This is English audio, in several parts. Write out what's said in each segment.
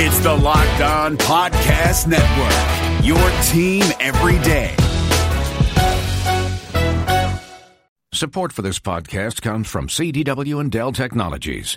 It's the Locked On Podcast Network, your team every day. Support for this podcast comes from CDW and Dell Technologies.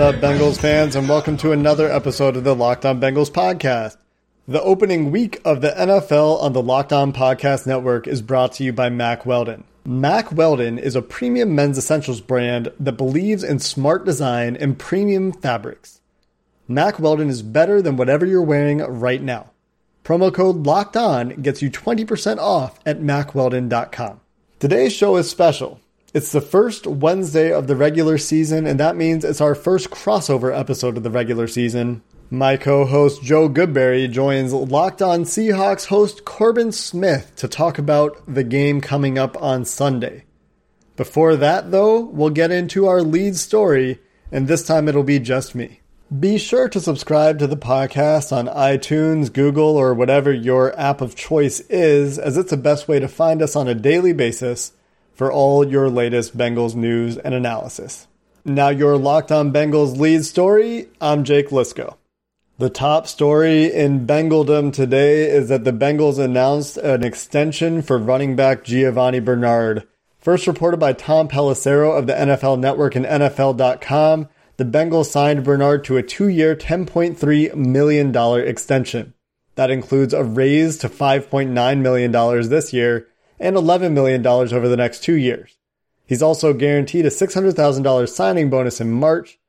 What up, Bengals fans, and welcome to another episode of the Locked On Bengals podcast. The opening week of the NFL on the Locked On Podcast Network is brought to you by Mack Weldon. Mack Weldon is a premium men's essentials brand that believes in smart design and premium fabrics. Mack Weldon is better than whatever you're wearing right now. Promo code LOCKED ON gets you 20% off at mackweldon.com. Today's show is special. It's the first Wednesday of the regular season, and that means it's our first crossover episode of the regular season. My co host Joe Goodberry joins Locked On Seahawks host Corbin Smith to talk about the game coming up on Sunday. Before that, though, we'll get into our lead story, and this time it'll be just me. Be sure to subscribe to the podcast on iTunes, Google, or whatever your app of choice is, as it's the best way to find us on a daily basis for all your latest Bengals news and analysis. Now, your Locked On Bengals lead story I'm Jake Liscow. The top story in Bengaldom today is that the Bengals announced an extension for running back Giovani Bernard. First reported by Tom Pelissero of the NFL Network and NFL.com, the Bengals signed Bernard to a two year, $10.3 million extension. That includes a raise to $5.9 million this year and $11 million over the next two years. He's also guaranteed a $600,000 signing bonus in March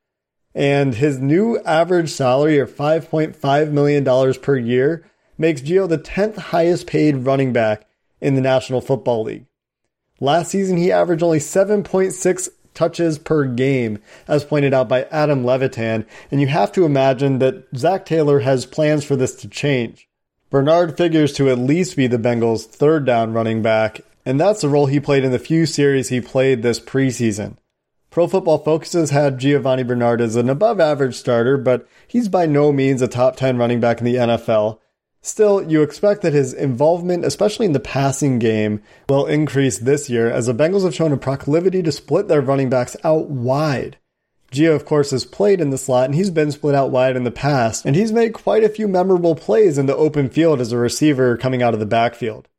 and his new average salary of $5.5 million per year makes Gio the 10th highest paid running back in the National Football League. Last season, he averaged only 7.6 touches per game, as pointed out by Adam Levitan, and you have to imagine that Zac Taylor has plans for this to change. Bernard figures to at least be the Bengals' third down running back, and that's the role he played in the few series he played this preseason. Pro Football Focus has had Giovani Bernard as an above average starter, but he's by no means a top 10 running back in the NFL. Still, you expect that his involvement, especially in the passing game, will increase this year as the Bengals have shown a proclivity to split their running backs out wide. Gio, of course, has played in the slot and he's been split out wide in the past, and he's made quite a few memorable plays in the open field as a receiver coming out of the backfield.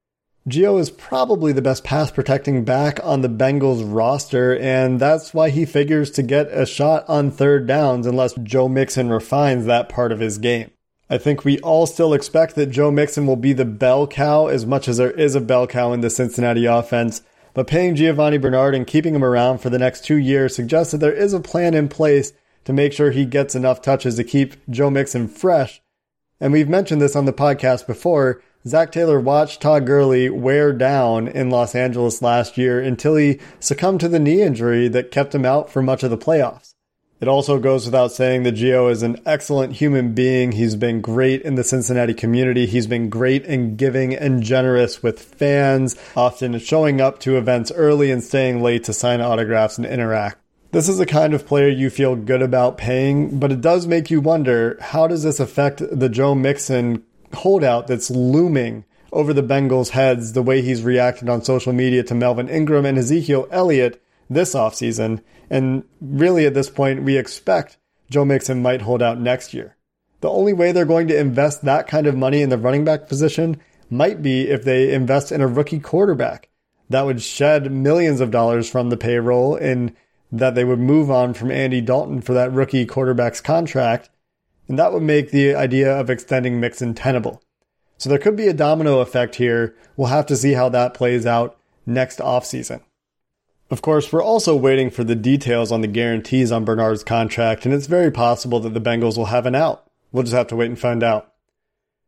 Gio is probably the best pass protecting back on the Bengals roster, and that's why he figures to get a shot on third downs unless Joe Mixon refines that part of his game. I think we all still expect that Joe Mixon will be the bell cow as much as there is a bell cow in the Cincinnati offense, but paying Giovani Bernard and keeping him around for the next two years suggests that there is a plan in place to make sure he gets enough touches to keep Joe Mixon fresh. And we've mentioned this on the podcast before. Zac Taylor watched Todd Gurley wear down in Los Angeles last year until he succumbed to the knee injury that kept him out for much of the playoffs. It also goes without saying that Gio is an excellent human being. He's been great in the Cincinnati community. He's been great in giving and generous with fans, often showing up to events early and staying late to sign autographs and interact. This is the kind of player you feel good about paying, but it does make you wonder how does this affect the Joe Mixon holdout that's looming over the Bengals' heads the way he's reacted on social media to Melvin Ingram and Ezekiel Elliott this offseason. And really, at this point, we expect Joe Mixon might hold out next year. The only way they're going to invest that kind of money in the running back position might be if they invest in a rookie quarterback. That would shed millions of dollars from the payroll and that they would move on from Andy Dalton for that rookie quarterback's contract. And that would make the idea of extending Mixon tenable. So there could be a domino effect here. We'll have to see how that plays out next offseason. Of course, we're also waiting for the details on the guarantees on Bernard's contract, and it's very possible that the Bengals will have an out. We'll just have to wait and find out.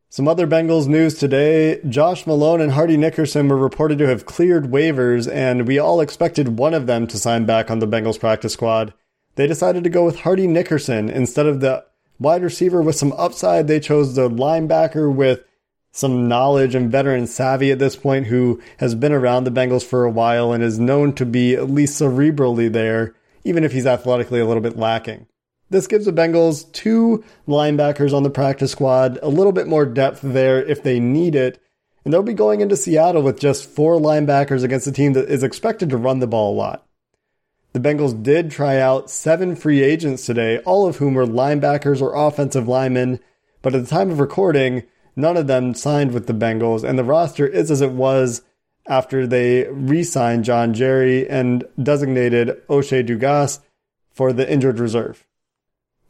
Some other Bengals news today Josh Malone and Hardy Nickerson were reported to have cleared waivers, and we all expected one of them to sign back on the Bengals practice squad. They decided to go with Hardy Nickerson instead of the wide receiver with some upside. They chose the linebacker with some knowledge and veteran savvy at this point who has been around the Bengals for a while and is known to be at least cerebrally there, even if he's athletically a little bit lacking. This gives the Bengals two linebackers on the practice squad, a little bit more depth there if they need it, and they'll be going into Seattle with just four linebackers against a team that is expected to run the ball a lot. The Bengals did try out seven free agents today, all of whom were linebackers or offensive linemen, but at the time of recording, None of them signed with the Bengals, and the roster is as it was after they re signed John Jerry and designated O'Shea Dugas for the injured reserve.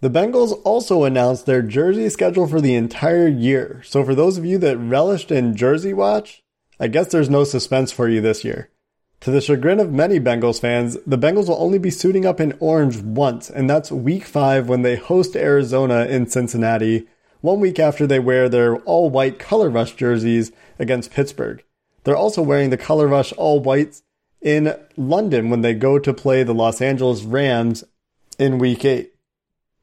The Bengals also announced their jersey schedule for the entire year. So, for those of you that relished in Jersey Watch, I guess there's no suspense for you this year. To the chagrin of many Bengals fans, the Bengals will only be suiting up in orange once, and that's week five when they host Arizona in Cincinnati one week after they wear their all white Color Rush jerseys against Pittsburgh. They're also wearing the Color Rush all whites in London when they go to play the Los Angeles Rams in week 8.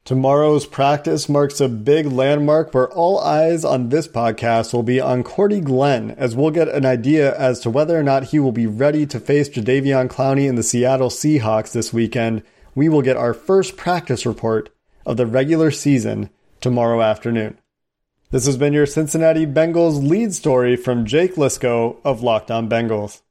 Tomorrow's practice marks a big landmark where all eyes on this podcast will be on Cordy Glenn as we'll get an idea as to whether or not he will be ready to face Jadeveon Clowney and the Seattle Seahawks this weekend. We will get our first practice report of the regular season tomorrow afternoon. This has been your Cincinnati Bengals lead story from Jake Liscow of Locked On Bengals.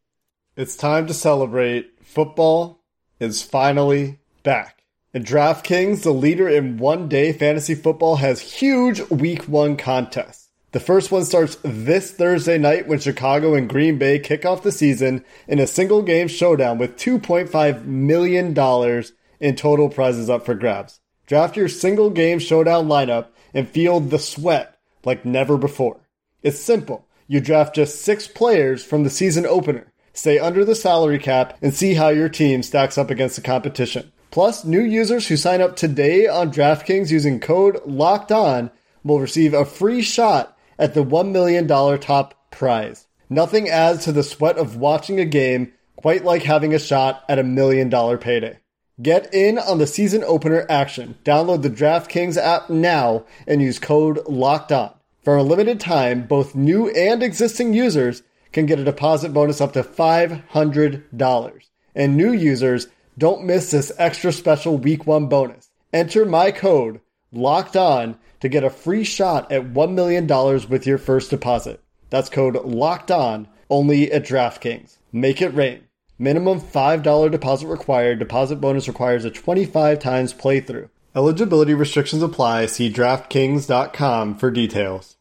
It's time to celebrate. Football is finally back. And DraftKings, the leader in one day fantasy football, has huge week one contests. The first one starts this Thursday night when Chicago and Green Bay kick off the season in a single game showdown with $2.5 million in total prizes up for grabs. Draft your single game showdown lineup and feel the sweat like never before. It's simple. You draft just six players from the season opener, stay under the salary cap, and see how your team stacks up against the competition. Plus, new users who sign up today on DraftKings using code LOCKED ON will receive a free shot at the $1 million top prize. Nothing adds to the sweat of watching a game quite like having a shot at a million dollar payday. Get in on the season opener action. Download the DraftKings app now and use code LOCKED ON. For a limited time, both new and existing users can get a deposit bonus up to $500. And new users don't miss this extra special week one bonus. Enter my code LOCKED ON to get a free shot at $1 million with your first deposit. That's code LOCKED ON only at DraftKings. Make it rain. Minimum $5 deposit required. Deposit bonus requires a 25 times playthrough. Eligibility restrictions apply. See DraftKings.com for details.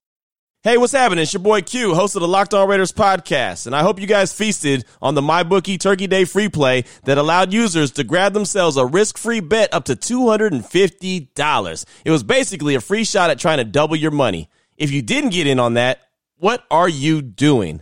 Hey, what's happening? It's your boy Q, host of the Locked On Raiders podcast, and I hope you guys feasted on the MyBookie Turkey Day free play that allowed users to grab themselves a risk-free bet up to $250. It was basically a free shot at trying to double your money. If you didn't get in on that, what are you doing?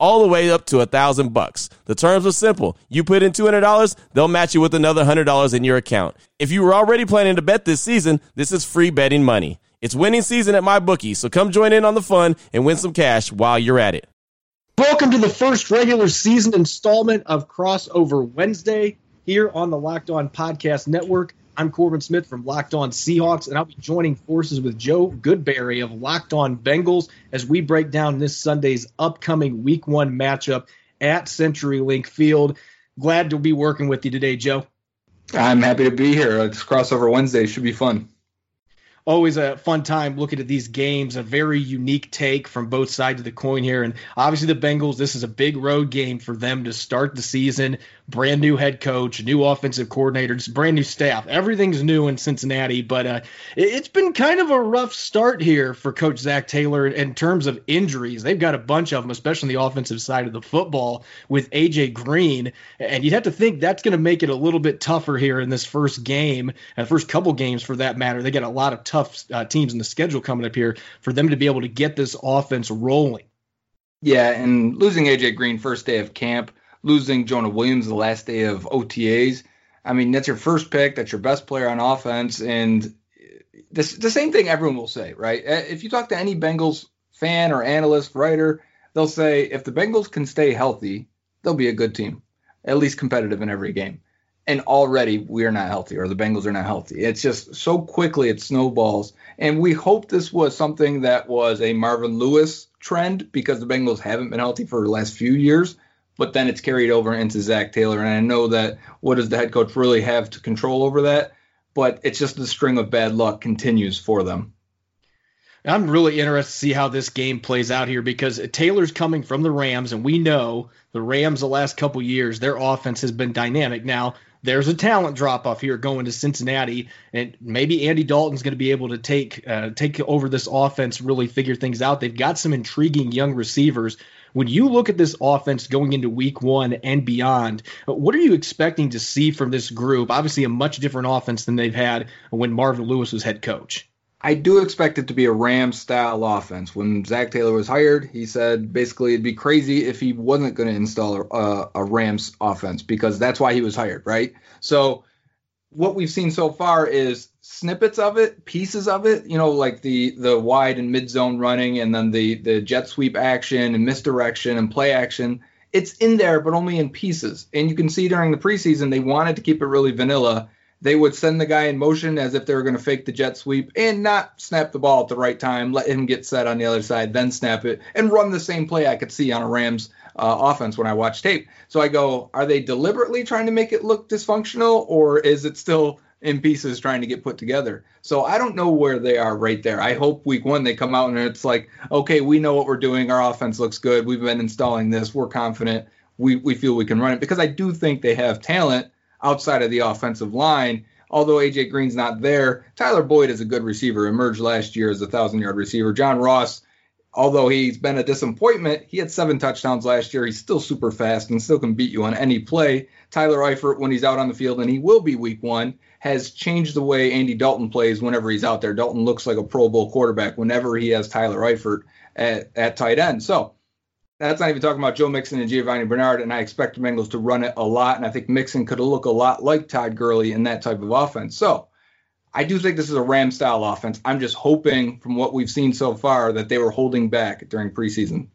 all the way up to a thousand bucks. The terms are simple. You put in $200, they'll match you with another $100 in your account. If you were already planning to bet this season, this is free betting money. It's winning season at MyBookie, so come join in on the fun and win some cash while you're at it. Welcome to the first regular season installment of Crossover Wednesday here on the Locked On Podcast Network. I'm Corbin Smith from Locked On Seahawks, and I'll be joining forces with Joe Goodberry of Locked On Bengals as we break down this Sunday's upcoming Week One matchup at CenturyLink Field. Glad to be working with you today, Joe. I'm happy to be here. It's crossover Wednesday. Should be fun always a fun time looking at these games. A very unique take from both sides of the coin here. And obviously, the Bengals, this is a big road game for them to start the season. Brand new head coach, new offensive coordinator, just brand new staff. Everything's new in Cincinnati, but uh, it's been kind of a rough start here for Coach Zac Taylor in terms of injuries. They've got a bunch of them, especially on the offensive side of the football with AJ Green. And you'd have to think that's going to make it a little bit tougher here in this first game, and the first couple games for that matter. They got a lot of tough tough uh, teams in the schedule coming up here for them to be able to get this offense rolling. Yeah, and losing AJ Green first day of camp, losing Jonah Williams the last day of OTAs. I mean, that's your first pick. That's your best player on offense, and this, the same thing everyone will say, right? Uh, if you talk to any Bengals fan or analyst, writer, they'll say if the Bengals can stay healthy, they'll be a good team, at least competitive in every game and already we are not healthy or the Bengals are not healthy. It's just so quickly it snowballs. And we hope this was something that was a Marvin Lewis trend because the Bengals haven't been healthy for the last few years. But then it's carried over into Zac Taylor. And I know that what does the head coach really have to control over that? But it's just the string of bad luck continues for them. I'm really interested to see how this game plays out here because Taylor's coming from the Rams, and we know the Rams the last couple years, their offense has been dynamic. Now, there's a talent drop off here going to Cincinnati, and maybe Andy Dalton's going to be able to take uh, take over this offense, really figure things out. They've got some intriguing young receivers. When you look at this offense going into Week One and beyond, what are you expecting to see from this group? Obviously, a much different offense than they've had when Marvin Lewis was head coach. I do expect it to be a Rams style offense. When Zac Taylor was hired, he said basically it'd be crazy if he wasn't going to install a, a Rams offense because that's why he was hired, right? So what we've seen so far is snippets of it, pieces of it, you know, like the the wide and mid zone running and then the the jet sweep action and misdirection and play action. It's in there, but only in pieces. And you can see during the preseason they wanted to keep it really vanilla they would send the guy in motion as if they were going to fake the jet sweep and not snap the ball at the right time, let him get set on the other side, then snap it and run the same play I could see on a Rams uh, offense when I watch tape. So I go, are they deliberately trying to make it look dysfunctional or is it still in pieces trying to get put together? So I don't know where they are right there. I hope week one they come out and it's like, okay, we know what we're doing. Our offense looks good. We've been installing this. We're confident. We, we feel we can run it because I do think they have talent outside of the offensive line. Although AJ Green's not there, Tyler Boyd is a good receiver. Emerged last year as a thousand yard receiver. John Ross, although he's been a disappointment, he had seven touchdowns last year. He's still super fast and still can beat you on any play. Tyler Eifert, when he's out on the field, and he will be week one, has changed the way Andy Dalton plays whenever he's out there. Dalton looks like a Pro Bowl quarterback whenever he has Tyler Eifert at, at tight end. So that's not even talking about Joe Mixon and Giovani Bernard, and I expect the Bengals to run it a lot. And I think Mixon could look a lot like Todd Gurley in that type of offense. So I do think this is a Ram style offense. I'm just hoping from what we've seen so far that they were holding back during preseason.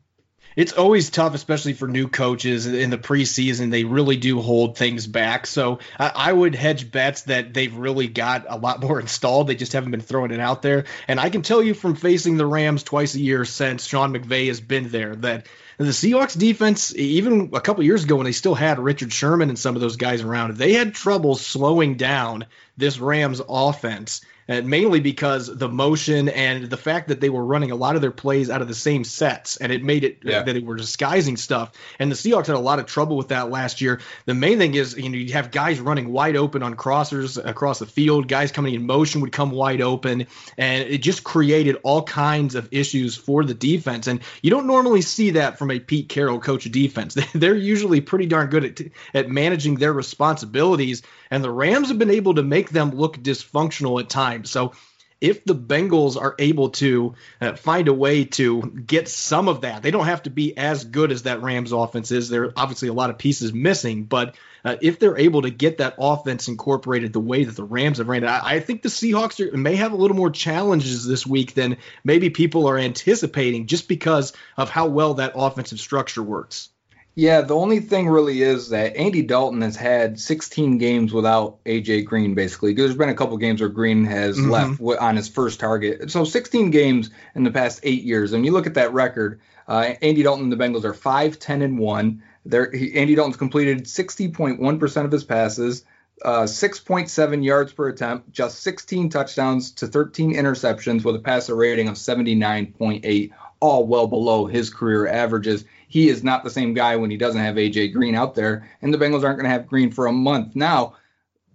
It's always tough, especially for new coaches in the preseason. They really do hold things back. So I, I would hedge bets that they've really got a lot more installed. They just haven't been throwing it out there. And I can tell you from facing the Rams twice a year since Sean McVay has been there that the Seahawks defense, even a couple years ago when they still had Richard Sherman and some of those guys around, they had trouble slowing down this Rams offense and mainly because the motion and the fact that they were running a lot of their plays out of the same sets, and it made it uh, yeah. that they were disguising stuff. And the Seahawks had a lot of trouble with that last year. The main thing is, you know, you have guys running wide open on crossers across the field. Guys coming in motion would come wide open, and it just created all kinds of issues for the defense. And you don't normally see that from a Pete Carroll coach of defense. They're usually pretty darn good at at managing their responsibilities, and the Rams have been able to make them look dysfunctional at times time. So if the Bengals are able to uh, find a way to get some of that, they don't have to be as good as that Rams offense is. There are obviously a lot of pieces missing, but uh, if they're able to get that offense incorporated the way that the Rams have ran it, I, I think the Seahawks are, may have a little more challenges this week than maybe people are anticipating just because of how well that offensive structure works. Yeah, the only thing really is that Andy Dalton has had 16 games without AJ Green, basically. There's been a couple games where Green has mm-hmm. left on his first target. So 16 games in the past eight years. And you look at that record, uh, Andy Dalton and the Bengals are 5, 10, and 1. There, he, Andy Dalton's completed 60.1% of his passes, uh, 6.7 yards per attempt, just 16 touchdowns to 13 interceptions with a passer rating of 79.8, all well below his career averages. He is not the same guy when he doesn't have AJ Green out there, and the Bengals aren't going to have Green for a month. Now,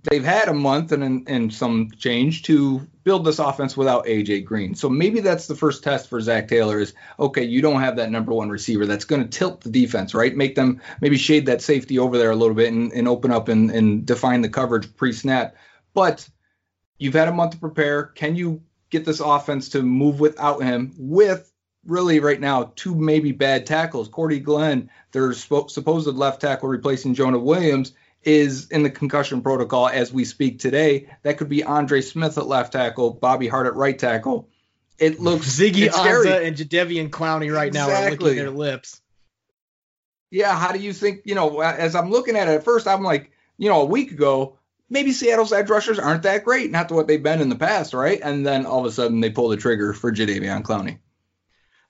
they've had a month and, and some change to build this offense without AJ Green. So maybe that's the first test for Zac Taylor is okay, you don't have that number one receiver that's going to tilt the defense, right? Make them maybe shade that safety over there a little bit and, and open up and, and define the coverage pre snap. But you've had a month to prepare. Can you get this offense to move without him with really right now two maybe bad tackles? Cordy Glenn, their supposed left tackle replacing Jonah Williams is in the concussion protocol as we speak today. That could be Andre Smith at left tackle, Bobby Hart at right tackle. It looks Ziggy Ansah and Jadeveon Clowney right exactly. now are licking their lips. Yeah, how do you think? You know, as I'm looking at it at first, I'm like, you know, a week ago, maybe Seattle's edge rushers aren't that great, not to what they've been in the past, right? And then all of a sudden they pull the trigger for Jadeveon Clowney.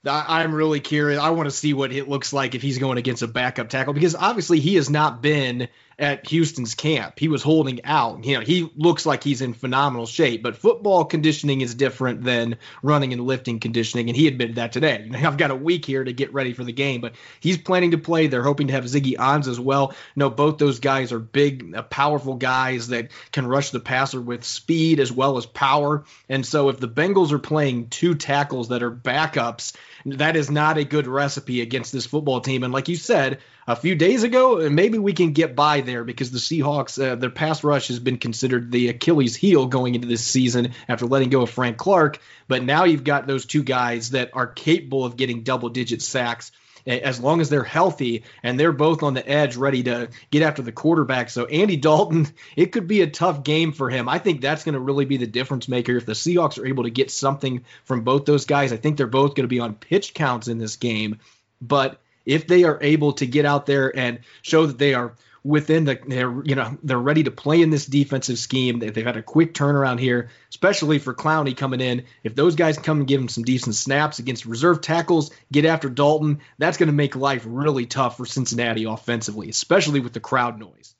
I'm really curious. I want to see what it looks like if he's going against a backup tackle because obviously he has not been at Houston's camp. He was holding out. You know, he looks like he's in phenomenal shape, but football conditioning is different than running and lifting conditioning, and he admitted that today. You know, I've got a week here to get ready for the game, but he's planning to play. They're hoping to have Ziggy Ansah as well. You know, both those guys are big, uh, powerful guys that can rush the passer with speed as well as power. And so if the Bengals are playing two tackles that are backups, that is not a good recipe against this football team. And like you said, a few days ago, and maybe we can get by there because the Seahawks, uh, their pass rush has been considered the Achilles heel going into this season after letting go of Frank Clark. But now you've got those two guys that are capable of getting double digit sacks as long as they're healthy and they're both on the edge ready to get after the quarterback. So Andy Dalton, it could be a tough game for him. I think that's going to really be the difference maker if the Seahawks are able to get something from both those guys. I think they're both going to be on pitch counts in this game, but if they are able to get out there and show that they are within the they're you know they're ready to play in this defensive scheme they've had a quick turnaround here especially for clowney coming in. If those guys come and give him some decent snaps against reserve tackles get after dalton that's going to make life really tough for cincinnati offensively especially with the crowd noise.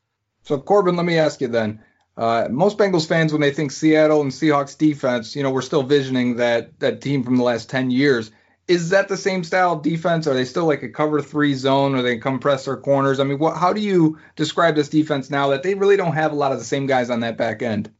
So corbin let me ask you then. Uh, most Bengals fans, when they think Seattle and Seahawks defense, you know, we're still visioning that that team from the last ten years is that the same style of defense? Are they still like a cover three zone? Or they come press their corners? I mean, what, how do you describe this defense now that they really don't have a lot of the same guys on that back end?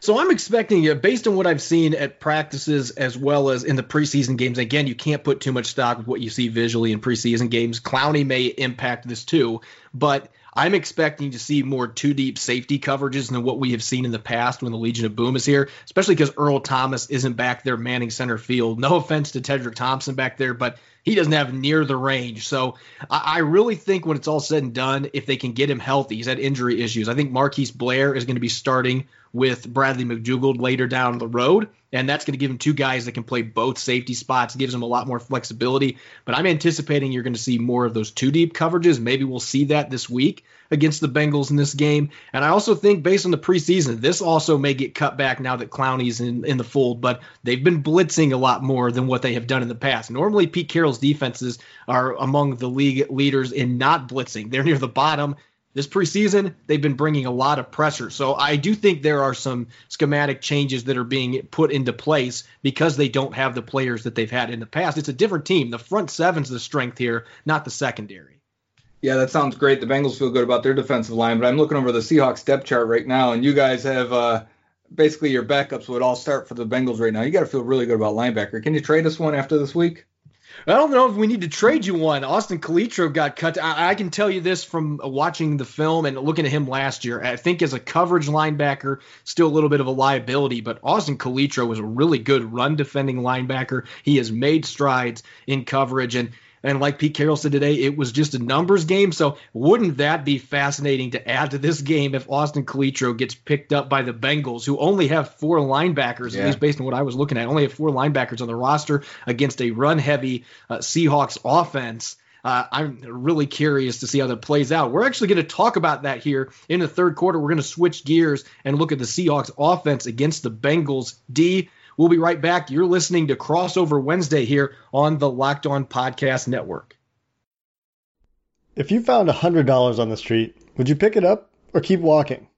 So I'm expecting, uh, based on what I've seen at practices as well as in the preseason games. Again, you can't put too much stock with what you see visually in preseason games. Clowney may impact this too, but I'm expecting to see more two deep safety coverages than what we have seen in the past when the Legion of Boom is here, especially because Earl Thomas isn't back there manning center field. No offense to Tedric Thompson back there, but he doesn't have near the range. So I, I, really think when it's all said and done, if they can get him healthy, he's had injury issues. I think Marquise Blair is going to be starting with Bradley McDougald later down the road. And that's going to give him two guys that can play both safety spots, gives him a lot more flexibility. But I'm anticipating you're going to see more of those two deep coverages. Maybe we'll see that this week against the Bengals in this game. And I also think, based on the preseason, this also may get cut back now that Clowney's in, in the fold. But they've been blitzing a lot more than what they have done in the past. Normally, Pete Carroll's defenses are among the league leaders in not blitzing, they're near the bottom. This preseason, they've been bringing a lot of pressure. So I do think there are some schematic changes that are being put into place because they don't have the players that they've had in the past. It's a different team. The front seven's the strength here, not the secondary. Yeah, that sounds great. The Bengals feel good about their defensive line, but I'm looking over the Seahawks depth chart right now, and you guys have uh, basically your backups would all start for the Bengals right now. You got to feel really good about linebacker. Can you trade us one after this week? I don't know if we need to trade you one. Austin Calitro got cut. I, I, can tell you this from watching the film and looking at him last year. I think as a coverage linebacker, still a little bit of a liability, but Austin Calitro was a really good run defending linebacker. He has made strides in coverage and and like Pete Carroll said today, it was just a numbers game. So wouldn't that be fascinating to add to this game if Austin Calitro gets picked up by the Bengals, who only have four linebackers, yeah. at least based on what I was looking at, only have four linebackers on the roster against a run heavy uh, Seahawks offense. Uh, I'm really curious to see how that plays out. We're actually going to talk about that here in the third quarter. We're going to switch gears and look at the Seahawks offense against the Bengals D. We'll be right back. You're listening to Crossover Wednesday here on the Locked On Podcast Network. If you found $100 on the street, would you pick it up or keep walking?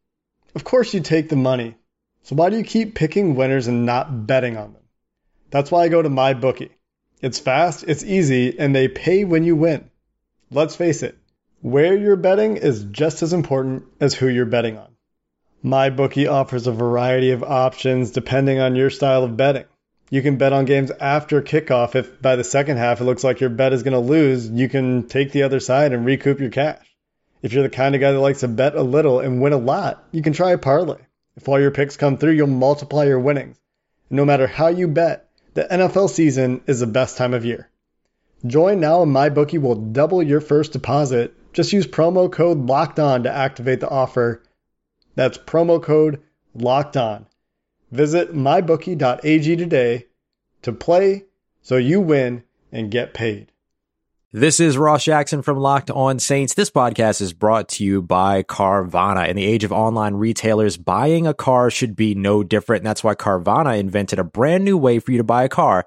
Of course, you take the money. So why do you keep picking winners and not betting on them? That's why I go to MyBookie. It's fast, it's easy, and they pay when you win. Let's face it, where you're betting is just as important as who you're betting on. MyBookie offers a variety of options depending on your style of betting. You can bet on games after kickoff. If by the second half it looks like your bet is going to lose, you can take the other side and recoup your cash. If you're the kind of guy that likes to bet a little and win a lot, you can try a parlay. If all your picks come through, you'll multiply your winnings. No matter how you bet, the NFL season is the best time of year. Join now and MyBookie will double your first deposit. Just use promo code LOCKED ON to activate the offer that's promo code locked on. Visit mybookie.ag today to play so you win and get paid. This is Ross Jackson from Locked On Saints. This podcast is brought to you by Carvana. In the age of online retailers, buying a car should be no different. And that's why Carvana invented a brand new way for you to buy a car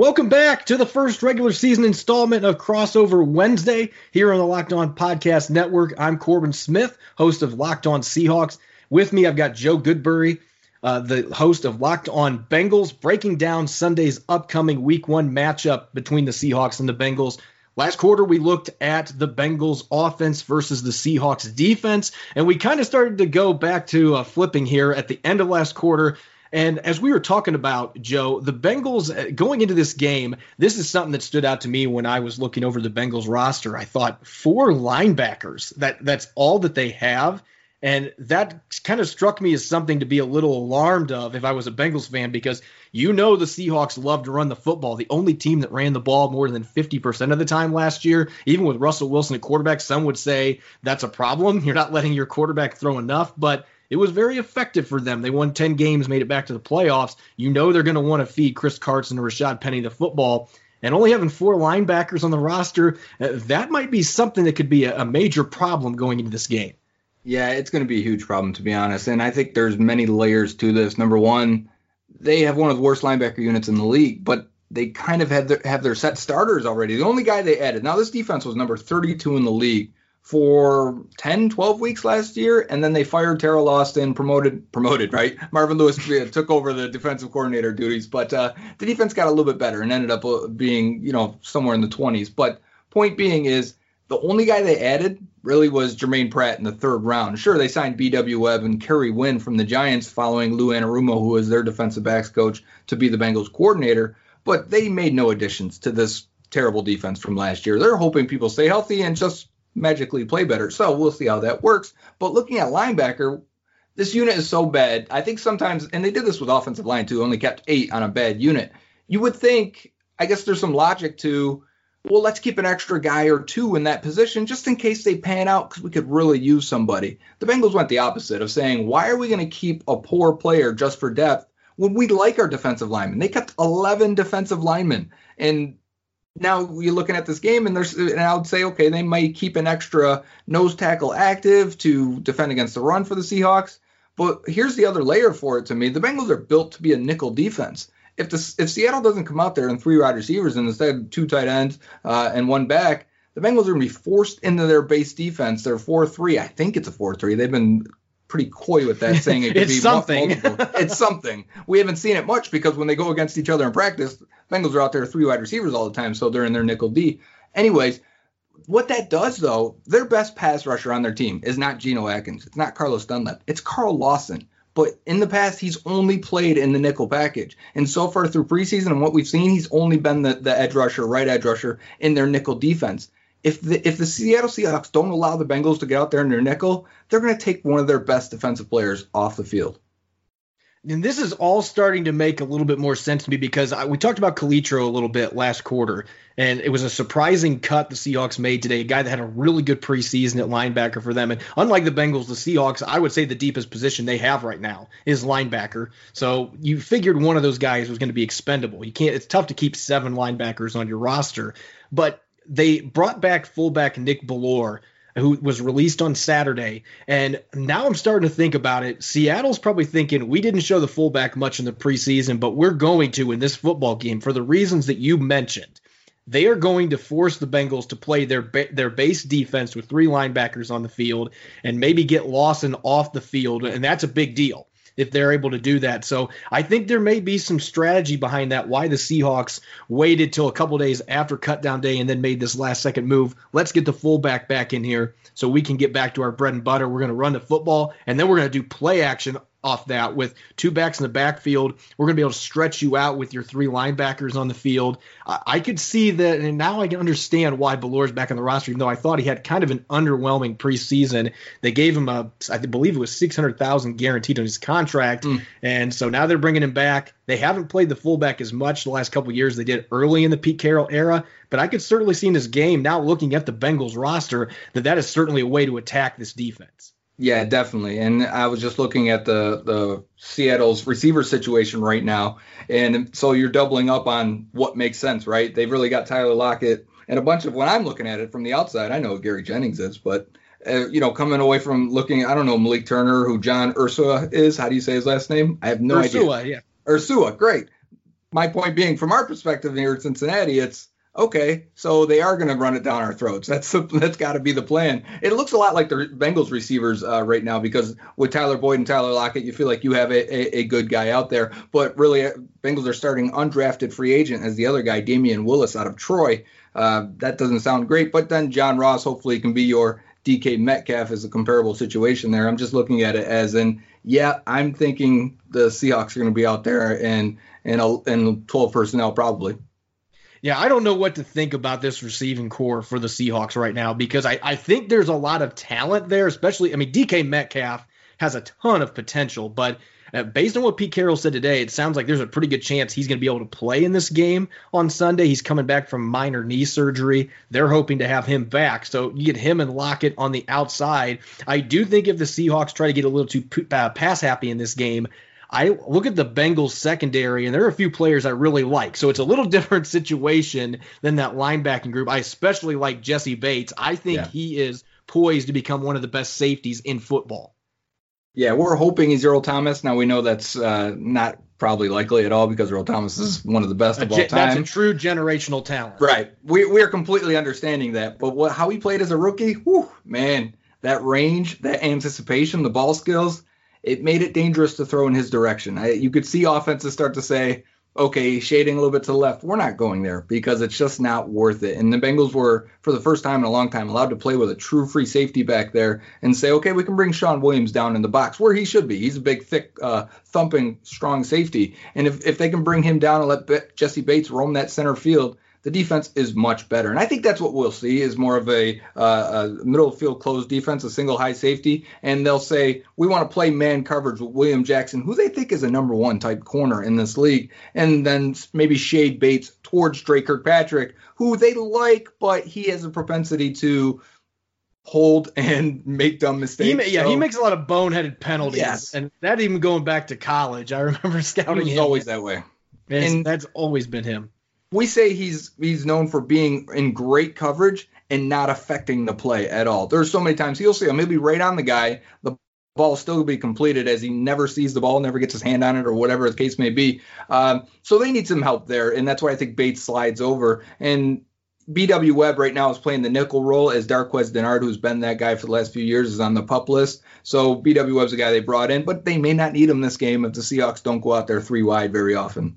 Welcome back to the first regular season installment of Crossover Wednesday here on the Locked On Podcast Network. I'm Corbin Smith, host of Locked On Seahawks. With me, I've got Joe Goodberry, uh, the host of Locked On Bengals, breaking down Sunday's upcoming Week One matchup between the Seahawks and the Bengals. Last quarter, we looked at the Bengals offense versus the Seahawks defense, and we kind of started to go back to uh, flipping here at the end of last quarter and as we were talking about, Joe, the Bengals uh, going into this game, this is something that stood out to me when I was looking over the Bengals roster. I thought four linebackers, that that's all that they have. And that kind of struck me as something to be a little alarmed of if I was a Bengals fan, because you know the Seahawks love to run the football. The only team that ran the ball more than 50% of the time last year, even with Russell Wilson at quarterback, some would say that's a problem. You're not letting your quarterback throw enough. But it was very effective for them. They won 10 games, made it back to the playoffs. You know they're going to want to feed Chris Carson and Rashaad Penny the football. And only having four linebackers on the roster, uh, that might be something that could be a, major problem going into this game. Yeah, it's going to be a huge problem, to be honest. And I think there's many layers to this. Number one, they have one of the worst linebacker units in the league, but they kind of their, have their set starters already. The only guy they added, now this defense was number 32 in the league for 10, 12 weeks last year, and then they fired Teryl Austin, promoted, promoted, right? Marvin Lewis took over the defensive coordinator duties, but uh, the defense got a little bit better and ended up uh, being, you know, somewhere in the 20s. But point being is the only guy they added really was Germaine Pratt in the third round. Sure, they signed B.W. Webb and Kerry Wynn from the Giants following Lou Anarumo, who was their defensive backs coach, to be the Bengals coordinator, but they made no additions to this terrible defense from last year. They're hoping people stay healthy and just magically play better. So we'll see how that works. But looking at linebacker, this unit is so bad. I think sometimes, and they did this with offensive line too, only kept eight on a bad unit. You would think, I guess there's some logic to, well, let's keep an extra guy or two in that position just in case they pan out because we could really use somebody. The Bengals went the opposite of saying, why are we going to keep a poor player just for depth when we like our defensive linemen? They kept 11 defensive linemen. And now you're looking at this game, and there's, and I would say, okay, they might keep an extra nose tackle active to defend against the run for the Seahawks. But here's the other layer for it to me: the Bengals are built to be a nickel defense. If the if Seattle doesn't come out there and three wide receivers and instead two tight ends uh, and one back, the Bengals are going to be forced into their base defense. They're four three. I think it's a four three. They've been pretty coy with that, saying it could It's be something. multiple. it's something. We haven't seen it much because when they go against each other in practice, Bengals are out there three wide receivers all the time, so they're in their nickel D. Anyways, what that does though, their best pass rusher on their team is not Geno Atkins. It's not Carlos Dunlap. It's Carl Lawson. But in the past, he's only played in the nickel package. And so far through preseason and what we've seen, he's only been the, the edge rusher, right edge rusher in their nickel defense. If the if the Seattle Seahawks don't allow the Bengals to get out there in their nickel, they're going to take one of their best defensive players off the field. And this is all starting to make a little bit more sense to me because I, we talked about Calitro a little bit last quarter, and it was a surprising cut the Seahawks made today. A guy that had a really good preseason at linebacker for them. And unlike the Bengals, the Seahawks, I would say the deepest position they have right now is linebacker. So you figured one of those guys was going to be expendable. You can't. It's tough to keep seven linebackers on your roster, but they brought back fullback Nick Bellore who was released on Saturday. And now I'm starting to think about it. Seattle's probably thinking we didn't show the fullback much in the preseason, but we're going to in this football game for the reasons that you mentioned. They are going to force the Bengals to play their ba- their base defense with three linebackers on the field and maybe get Lawson off the field, and that's a big deal if they're able to do that. So I think there may be some strategy behind that. Why the Seahawks waited till a couple days after cutdown day and then made this last second move. Let's get the fullback back in here so we can get back to our bread and butter. We're going to run the football and then we're going to do play action off that with two backs in the backfield. We're going to be able to stretch you out with your three linebackers on the field. I, I could see that, and now I can understand why Bellore's back on the roster, even though I thought he had kind of an underwhelming preseason. They gave him a, I believe it was 600000 guaranteed on his contract. Hmm. And so now they're bringing him back. They haven't played the fullback as much the last couple of years. They did early in the Pete Carroll era, but I could certainly see in this game, now looking at the Bengals roster, that that is certainly a way to attack this defense. Yeah, definitely. And I was just looking at the the Seattle's receiver situation right now, and so you're doubling up on what makes sense, right? They've really got Tyler Lockett and a bunch of when I'm looking at it from the outside, I know Gary Jennings is, but uh, you know, coming away from looking, I don't know Malik Turner, who John Ursua is. How do you say his last name? I have no idea. Ursula, yeah. Ursua, great. My point being, from our perspective here in Cincinnati, it's okay. So they are going to run it down our throats. That's that's got to be the plan. It looks a lot like the Bengals receivers uh, right now because with Tyler Boyd and Tyler Lockett, you feel like you have a, a, a good guy out there. But really, uh, Bengals are starting undrafted free agent as the other guy, Damion Willis out of Troy. Uh, that doesn't sound great. But then John Ross hopefully can be your DK Metcalf is a comparable situation there. I'm just looking at it as in, yeah, I'm thinking the Seahawks are going to be out there and and and 12 personnel probably. Yeah, I don't know what to think about this receiving corps for the Seahawks right now because I, I think there's a lot of talent there, especially, I mean, DK Metcalf has a ton of potential, but uh, based on what Pete Carroll said today, it sounds like there's a pretty good chance he's going to be able to play in this game on Sunday. He's coming back from minor knee surgery. They're hoping to have him back. So you get him and Lockett on the outside. I do think if the Seahawks try to get a little too uh, pass happy in this game, I look at the Bengals secondary, and there are a few players I really like. So it's a little different situation than that linebacking group. I especially like Jessie Bates. I think Yeah. he is poised to become one of the best safeties in football. Yeah, we're hoping he's Earl Thomas. Now we know that's uh, not probably likely at all because Earl Thomas is one of the best of all ge- that's a time. true generational talent. Right. We we're completely understanding that. But what how he played as a rookie, whew, man, that range, that anticipation, the ball skills, it made it dangerous to throw in his direction. I, you could see offenses start to say, okay, shading a little bit to the left, we're not going there because it's just not worth it. And the Bengals were, for the first time in a long time, allowed to play with a true free safety back there and say, okay, we can bring Shawn Williams down in the box where he should be. He's a big, thick, uh, thumping, strong safety. And if, if they can bring him down and let Jesse Bates roam that center field, the defense is much better. And I think that's what we'll see is more of a, uh, a middle field closed defense, a single high safety. And they'll say, we want to play man coverage with William Jackson, who they think is a number one type corner in this league. And then maybe shade Bates towards Dre Kirkpatrick, who they like, but he has a propensity to hold and make dumb mistakes. He, yeah, he makes a lot of boneheaded penalties, Yes. and that even going back to college. I remember he scouting was him. always that way. And- that's always been him. We say he's he's known for being in great coverage and not affecting the play at all. There's so many times he'll see him, he'll be right on the guy. The ball still will be completed as he never sees the ball, never gets his hand on it, or whatever the case may be. Um, so they need some help there, and that's why I think Bates slides over. And BW Webb right now is playing the nickel role as Darqueze Dennard, who's been that guy for the last few years, is on the pup list. So BW Webb's a guy they brought in, but they may not need him this game if the Seahawks don't go out there three wide very often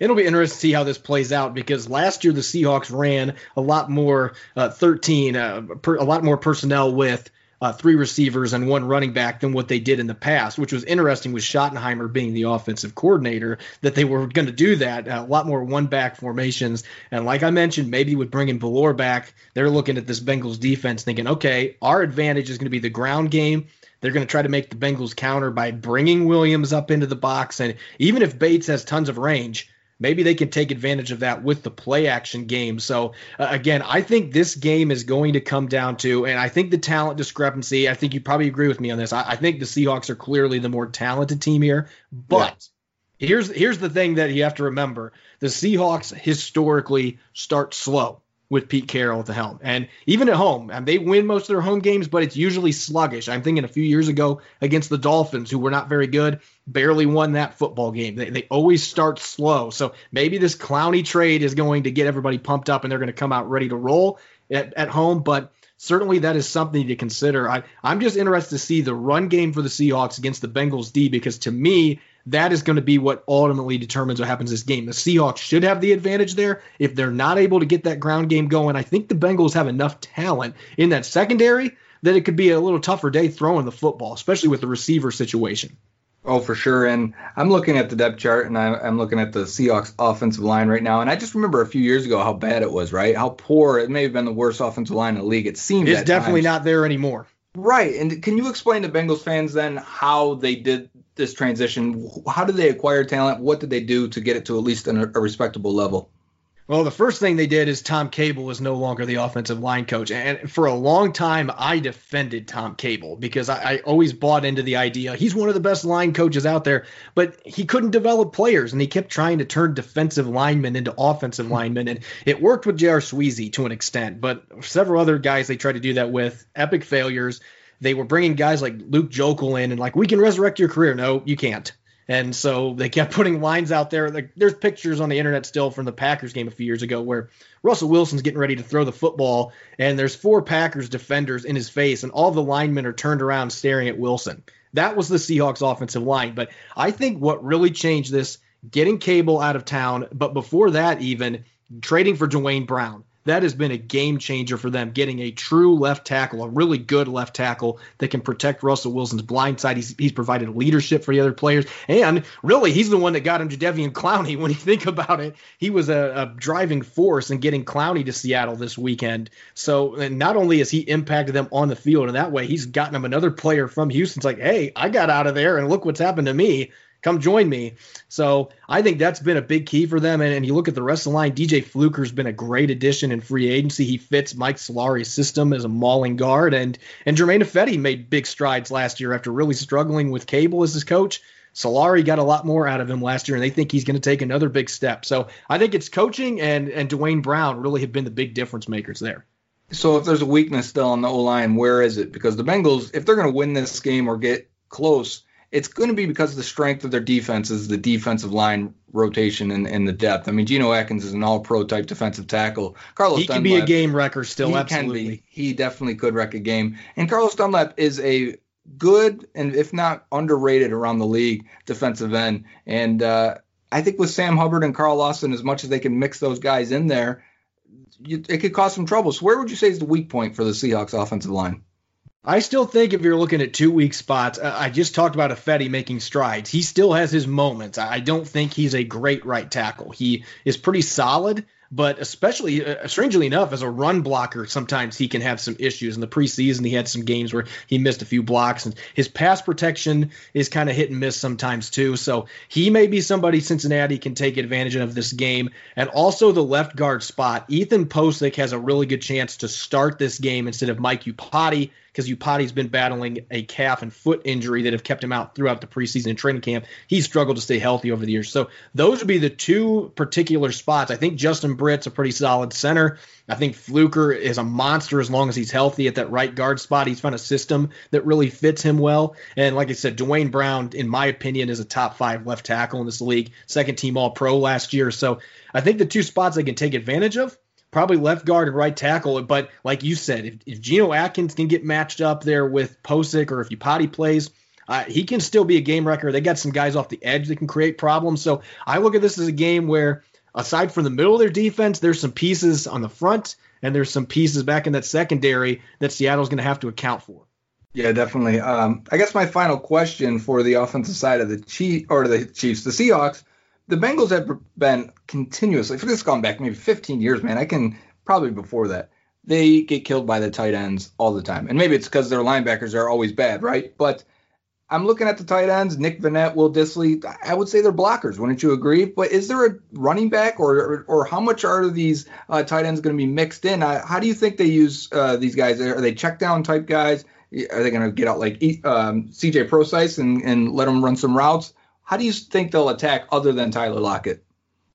it'll be interesting to see how this plays out because last year the Seahawks ran a lot more uh, 13, uh, per, a lot more personnel with uh, three receivers and one running back than what they did in the past, which was interesting with Schottenheimer being the offensive coordinator, that they were going to do that. Uh, a lot more one back formations. And like I mentioned, maybe with bringing Bellore back, they're looking at this Bengals defense thinking, okay, our advantage is going to be the ground game. They're going to try to make the Bengals counter by bringing Williams up into the box. And even if Bates has tons of range, maybe they can take advantage of that with the play action game. So uh, again, I think this game is going to come down to, and I think the talent discrepancy. I think you probably agree with me on this. I, I think the Seahawks are clearly the more talented team here, but. Yeah. Here's here's the thing that you have to remember: the Seahawks historically start slow with Pete Carroll at the helm. And even at home, and they win most of their home games, but it's usually sluggish. I'm thinking a few years ago against the Dolphins, who were not very good, barely won that football game. They, they always start slow. So maybe this Clowney trade is going to get everybody pumped up and they're going to come out ready to roll at, at home. But certainly that is something to consider. I, I'm just interested to see the run game for the Seahawks against the Bengals D because to me, that is going to be what ultimately determines what happens this game. The Seahawks should have the advantage there. If they're not able to get that ground game going, I think the Bengals have enough talent in that secondary that it could be a little tougher day throwing the football, especially with the receiver situation. Oh, for sure. And I'm looking at the depth chart and I'm looking at the Seahawks offensive line right now. And I just remember a few years ago how bad it was, right? How poor it may have been the worst offensive line in the league. It seems it's definitely times. not there anymore. Right. And can you explain to Bengals fans then how they did this transition? How did they acquire talent? What did they do to get it to at least a, a respectable level? Well, the first thing they did is Tom Cable is no longer the offensive line coach. And for a long time, I defended Tom Cable because I, I, always bought into the idea he's one of the best line coaches out there, but he couldn't develop players and he kept trying to turn defensive linemen into offensive linemen. And it worked with J.R. Sweezy to an extent, but several other guys they tried to do that with, epic failures. They were bringing guys like Luke Joeckel in and like, we can resurrect your career. No, you can't. And so they kept putting lines out there. Like there's pictures on the internet still from the Packers game a few years ago where Russell Wilson's getting ready to throw the football, and there's four Packers defenders in his face, and all the linemen are turned around staring at Wilson. That was the Seahawks offensive line. But I think what really changed this, getting Cable out of town, but before that, even trading for Duane Brown that has been a game changer for them, getting a true left tackle, a really good left tackle that can protect Russell Wilson's blind side. He's, he's provided leadership for the other players. And really, he's the one that got him Jadeveon Clowney. When you think about it, he was a, a driving force in getting Clowney to Seattle this weekend. So, and not only has he impacted them on the field in that way, he's gotten them another player from Houston's like, hey, I got out of there and look what's happened to me come join me. So I think that's been a big key for them. And, and you look at the rest of the line, DJ Fluker's been a great addition in free agency. He fits Mike Solari's system as a mauling guard. And and Germain Ifedi made big strides last year after really struggling with Cable as his coach. Solari got a lot more out of him last year, and they think he's going to take another big step. So I think it's coaching and and Duane Brown really have been the big difference makers there. So if there's a weakness still on the O line, where is it? Because the Bengals, if they're going to win this game or get close, it's going to be because of the strength of their defenses, the defensive line rotation and, and the depth. I mean, Geno Atkins is an all-pro type defensive tackle. Carlos he can be a game wrecker still. He absolutely. can be. He definitely could wreck a game. And Carlos Dunlap is a good and if not underrated around the league defensive end. And uh, I think with Sam Hubbard and Carl Lawson, as much as they can mix those guys in there, you, it could cause some trouble. So where would you say is the weak point for the Seahawks offensive line? I still think if you're looking at two weak spots, I just talked about Ifedi making strides. He still has his moments. I don't think he's a great right tackle. He is pretty solid, but especially, uh, strangely enough, as a run blocker, sometimes he can have some issues. In the preseason, he had some games where he missed a few blocks, and his pass protection is kind of hit and miss sometimes too. So he may be somebody Cincinnati can take advantage of this game. And also the left guard spot. Ethan Pocic has a really good chance to start this game instead of Mike Iupati because Iupati's been battling a calf and foot injury that have kept him out throughout the preseason and training camp. He struggled to stay healthy over the years. So those would be the two particular spots. I think Justin Britt's a pretty solid center. I think Fluker is a monster as long as he's healthy at that right guard spot. He's found a system that really fits him well. And like I said, Duane Brown, in my opinion, is a top five left tackle in this league, second team All Pro last year. So I think the two spots they can take advantage of probably left guard and right tackle. But like you said, if, if Geno Atkins can get matched up there with Pocic or if Iupati plays, uh, he can still be a game wrecker. They got some guys off the edge that can create problems. So I look at this as a game where, aside from the middle of their defense, there's some pieces on the front and there's some pieces back in that secondary that Seattle's going to have to account for. Yeah, definitely. Um, I guess my final question for the offensive side of the Chief or the Chiefs, the Seahawks, the Bengals have been continuously for this gone back maybe 15 years, man. I can probably before that. They get killed by the tight ends all the time, and maybe it's because their linebackers are always bad, right? But I'm looking at the tight ends, Nick Vannett, Will Dissly. I would say they're blockers. Wouldn't you agree? But is there a running back, or or, how much are these uh, tight ends going to be mixed in? Uh, how do you think they use uh, these guys? Are they check down type guys? Are they going to get out like um, CJ Prosise and, and let them run some routes? How do you think they'll attack other than Tyler Lockett?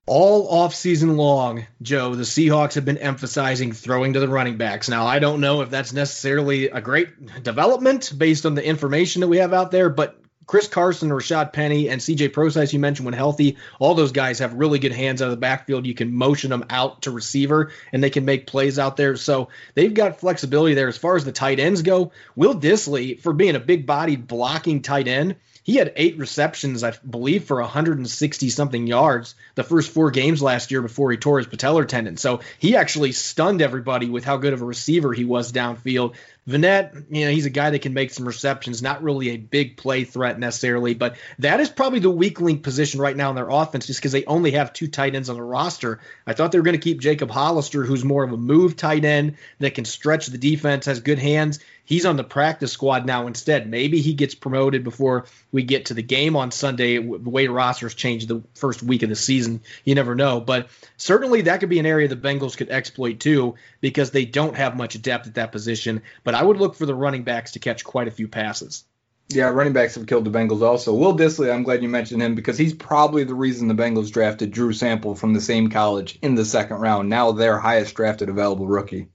All off season long, Joe, the Seahawks have been emphasizing throwing to the running backs. Now, I don't know if that's necessarily a great development based on the information that we have out there, but Chris Carson, Rashaad Penny, and CJ Prosise, you mentioned when healthy, all those guys have really good hands out of the backfield. You can motion them out to receiver and they can make plays out there. So they've got flexibility there. As far as the tight ends go, Will Dissly, for being a big bodied blocking tight end, he had eight receptions, I believe, for 160 something yards the first four games last year before he tore his patellar tendon. So he actually stunned everybody with how good of a receiver he was downfield. Vannett, you know, he's a guy that can make some receptions, not really a big play threat necessarily, but that is probably the weak link position right now in their offense just because they only have two tight ends on the roster. I thought they were going to keep Jacob Hollister, who's more of a move tight end that can stretch the defense, has good hands. He's on the practice squad now instead. Maybe he gets promoted before we get to the game on Sunday. The way rosters change the first week of the season, you never know. But certainly that could be an area the Bengals could exploit too because they don't have much depth at that position. But I would look for the running backs to catch quite a few passes. Yeah, running backs have killed the Bengals also. Will Dissly, I'm glad you mentioned him because he's probably the reason the Bengals drafted Drew Sample from the same college in the second round, now their highest drafted available rookie.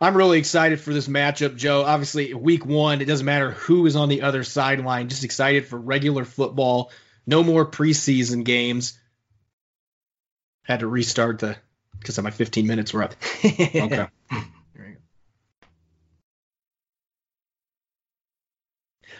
I'm really excited for this matchup, Joe. Obviously, week one, it doesn't matter who is on the other sideline. Just excited for regular football. No more preseason games. Had to restart the because my 15 minutes were up. okay.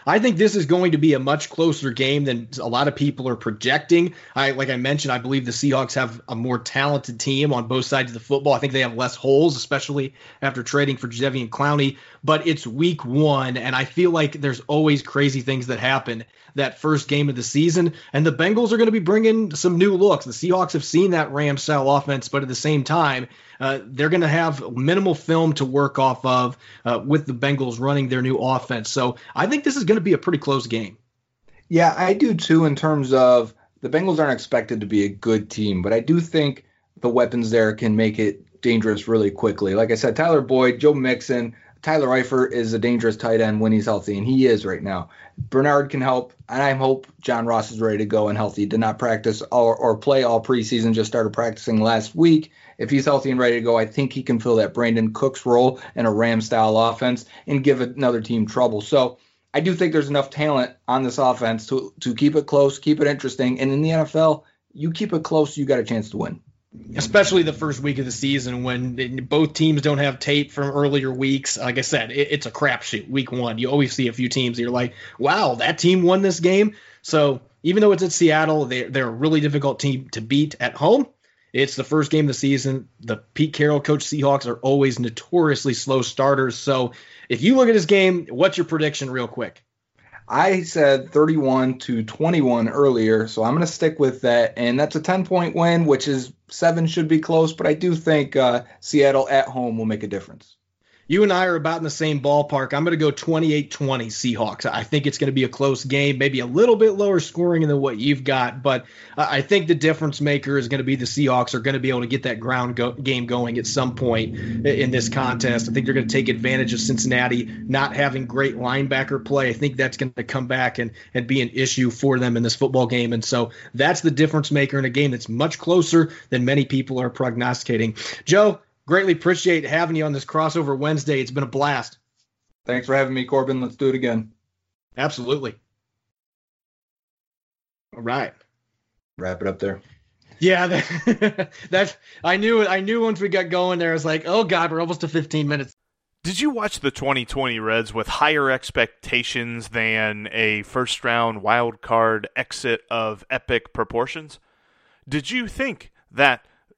I think this is going to be a much closer game than a lot of people are projecting. I like I mentioned, I believe the Seahawks have a more talented team on both sides of the football. I think they have less holes, especially after trading for Jadeveon Clowney. But it's week one, and I feel like there's always crazy things that happen that first game of the season. And the Bengals are going to be bringing some new looks. The Seahawks have seen that Ram style offense, but at the same time, uh, they're going to have minimal film to work off of uh, with the Bengals running their new offense. So I think this is going to be a pretty close game. Yeah, I do too, in terms of the Bengals aren't expected to be a good team, but I do think the weapons there can make it dangerous really quickly. Like I said, Tyler Boyd, Joe Mixon, Tyler Eifert is a dangerous tight end when he's healthy, and he is right now. Bernard can help, and I hope John Ross is ready to go and healthy. Did not practice or, or play all preseason, just started practicing last week. If he's healthy and ready to go, I think he can fill that Brandin Cooks role in a Ram style offense and give another team trouble. So I do think there's enough talent on this offense to to keep it close, keep it interesting, and in the NFL, you keep it close, you got a chance to win especially the first week of the season when both teams don't have tape from earlier weeks. Like I said, it, it's a crapshoot. Week one, you always see a few teams. You're like, wow, that team won this game. So even though it's at Seattle, they, they're a really difficult team to beat at home. It's the first game of the season. The Pete Carroll coach Seahawks are always notoriously slow starters. So if you look at this game, what's your prediction, real quick? I said 31 to 21 earlier, so I'm going to stick with that. And that's a 10 point win, which is seven should be close, but I do think uh, Seattle at home will make a difference. You and I are about in the same ballpark. I'm going to go 28 20 Seahawks. I think it's going to be a close game, maybe a little bit lower scoring than what you've got, but I think the difference maker is going to be the Seahawks are going to be able to get that ground go- game going at some point in this contest. I think they're going to take advantage of Cincinnati not having great linebacker play. I think that's going to come back and, and be an issue for them in this football game. And so that's the difference maker in a game that's much closer than many people are prognosticating. Joe, greatly appreciate having you on this crossover Wednesday. It's been a blast. Thanks for having me, Corbin. Let's do it again. Absolutely. All right. Wrap it up there. Yeah, that, that I knew. I knew once we got going there, I was like, oh god, we're almost to 15 minutes. Did you watch the 2020 Reds with higher expectations than a first round wild card exit of epic proportions? Did you think that